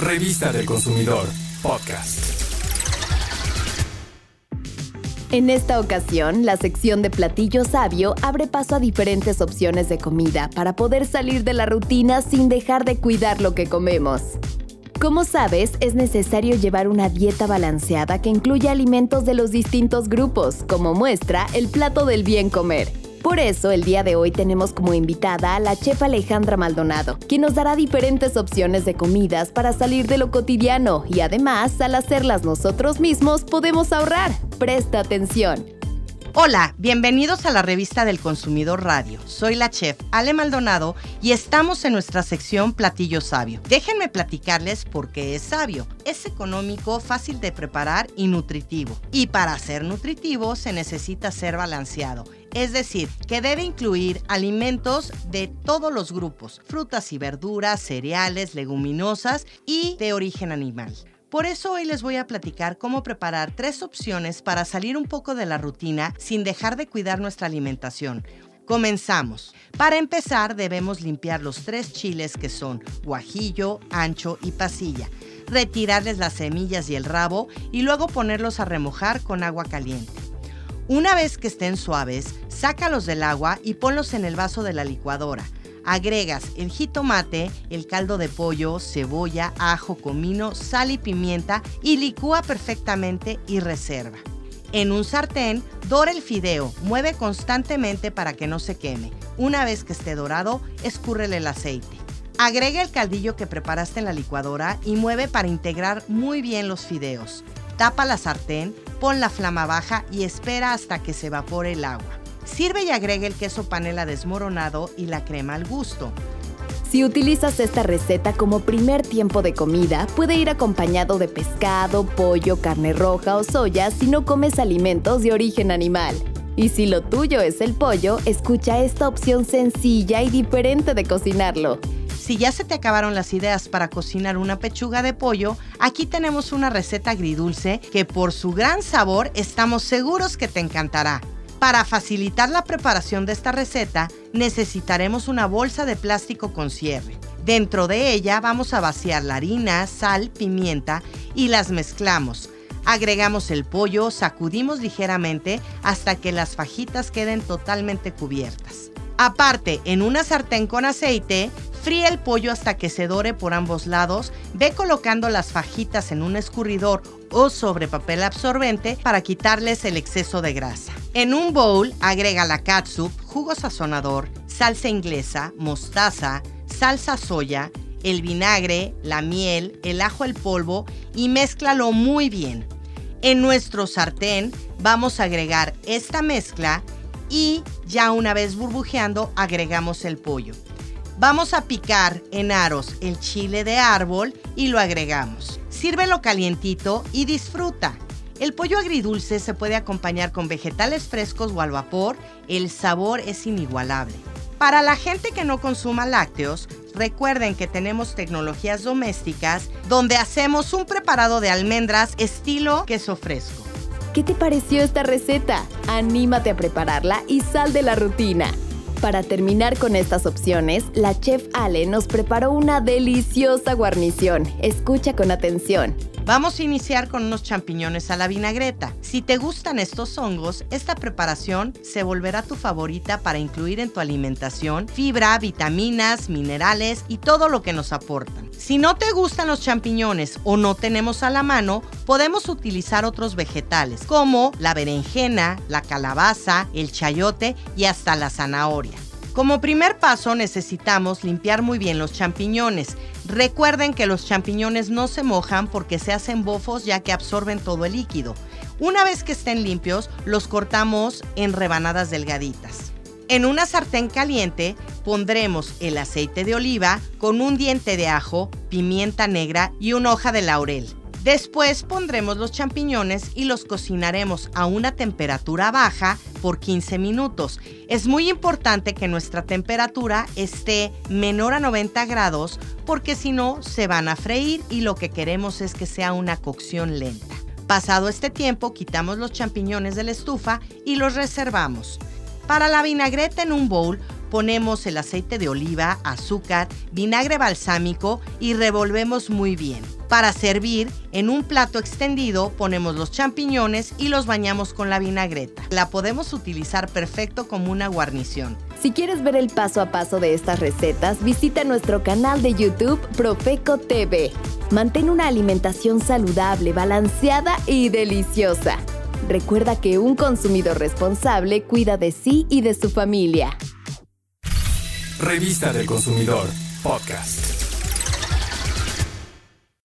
Revista del Consumidor, podcast. En esta ocasión, la sección de Platillo Sabio abre paso a diferentes opciones de comida para poder salir de la rutina sin dejar de cuidar lo que comemos. Como sabes, es necesario llevar una dieta balanceada que incluya alimentos de los distintos grupos, como muestra el plato del bien comer. Por eso, el día de hoy tenemos como invitada a la chef Alejandra Maldonado, quien nos dará diferentes opciones de comidas para salir de lo cotidiano y además, al hacerlas nosotros mismos, podemos ahorrar. Presta atención. Hola, bienvenidos a la revista del Consumidor Radio. Soy la chef Ale Maldonado y estamos en nuestra sección Platillo Sabio. Déjenme platicarles por qué es sabio. Es económico, fácil de preparar y nutritivo. Y para ser nutritivo se necesita ser balanceado. Es decir, que debe incluir alimentos de todos los grupos, frutas y verduras, cereales, leguminosas y de origen animal. Por eso hoy les voy a platicar cómo preparar tres opciones para salir un poco de la rutina sin dejar de cuidar nuestra alimentación. Comenzamos. Para empezar debemos limpiar los tres chiles que son guajillo, ancho y pasilla, retirarles las semillas y el rabo y luego ponerlos a remojar con agua caliente. Una vez que estén suaves, sácalos del agua y ponlos en el vaso de la licuadora. Agregas el jitomate, el caldo de pollo, cebolla, ajo, comino, sal y pimienta y licúa perfectamente y reserva. En un sartén, dora el fideo, mueve constantemente para que no se queme. Una vez que esté dorado, escúrrele el aceite. Agrega el caldillo que preparaste en la licuadora y mueve para integrar muy bien los fideos. Tapa la sartén, pon la flama baja y espera hasta que se evapore el agua. Sirve y agrega el queso panela desmoronado y la crema al gusto. Si utilizas esta receta como primer tiempo de comida, puede ir acompañado de pescado, pollo, carne roja o soya si no comes alimentos de origen animal. Y si lo tuyo es el pollo, escucha esta opción sencilla y diferente de cocinarlo. Si ya se te acabaron las ideas para cocinar una pechuga de pollo, aquí tenemos una receta agridulce que por su gran sabor estamos seguros que te encantará. Para facilitar la preparación de esta receta, necesitaremos una bolsa de plástico con cierre. Dentro de ella vamos a vaciar la harina, sal, pimienta y las mezclamos. Agregamos el pollo, sacudimos ligeramente hasta que las fajitas queden totalmente cubiertas. Aparte, en una sartén con aceite, fríe el pollo hasta que se dore por ambos lados, ve colocando las fajitas en un escurridor o sobre papel absorbente para quitarles el exceso de grasa. En un bowl agrega la catsup, jugo sazonador, salsa inglesa, mostaza, salsa soya, el vinagre, la miel, el ajo al polvo y mézclalo muy bien. En nuestro sartén vamos a agregar esta mezcla y ya una vez burbujeando agregamos el pollo. Vamos a picar en aros el chile de árbol y lo agregamos. Sírvelo calientito y disfruta. El pollo agridulce se puede acompañar con vegetales frescos o al vapor. El sabor es inigualable. Para la gente que no consuma lácteos, recuerden que tenemos tecnologías domésticas donde hacemos un preparado de almendras estilo queso fresco. ¿Qué te pareció esta receta? Anímate a prepararla y sal de la rutina. Para terminar con estas opciones, la chef Ale nos preparó una deliciosa guarnición. Escucha con atención. Vamos a iniciar con unos champiñones a la vinagreta. Si te gustan estos hongos, esta preparación se volverá tu favorita para incluir en tu alimentación fibra, vitaminas, minerales y todo lo que nos aportan. Si no te gustan los champiñones o no tenemos a la mano, podemos utilizar otros vegetales como la berenjena, la calabaza, el chayote y hasta la zanahoria. Como primer paso necesitamos limpiar muy bien los champiñones. Recuerden que los champiñones no se mojan porque se hacen bofos ya que absorben todo el líquido. Una vez que estén limpios, los cortamos en rebanadas delgaditas. En una sartén caliente pondremos el aceite de oliva con un diente de ajo, pimienta negra y una hoja de laurel. Después pondremos los champiñones y los cocinaremos a una temperatura baja por 15 minutos. Es muy importante que nuestra temperatura esté menor a 90 grados porque si no se van a freír y lo que queremos es que sea una cocción lenta. Pasado este tiempo quitamos los champiñones de la estufa y los reservamos. Para la vinagreta en un bowl Ponemos el aceite de oliva, azúcar, vinagre balsámico y revolvemos muy bien. Para servir, en un plato extendido ponemos los champiñones y los bañamos con la vinagreta. La podemos utilizar perfecto como una guarnición. Si quieres ver el paso a paso de estas recetas, visita nuestro canal de YouTube Profeco TV. Mantén una alimentación saludable, balanceada y deliciosa. Recuerda que un consumidor responsable cuida de sí y de su familia. Revista del Consumidor, podcast.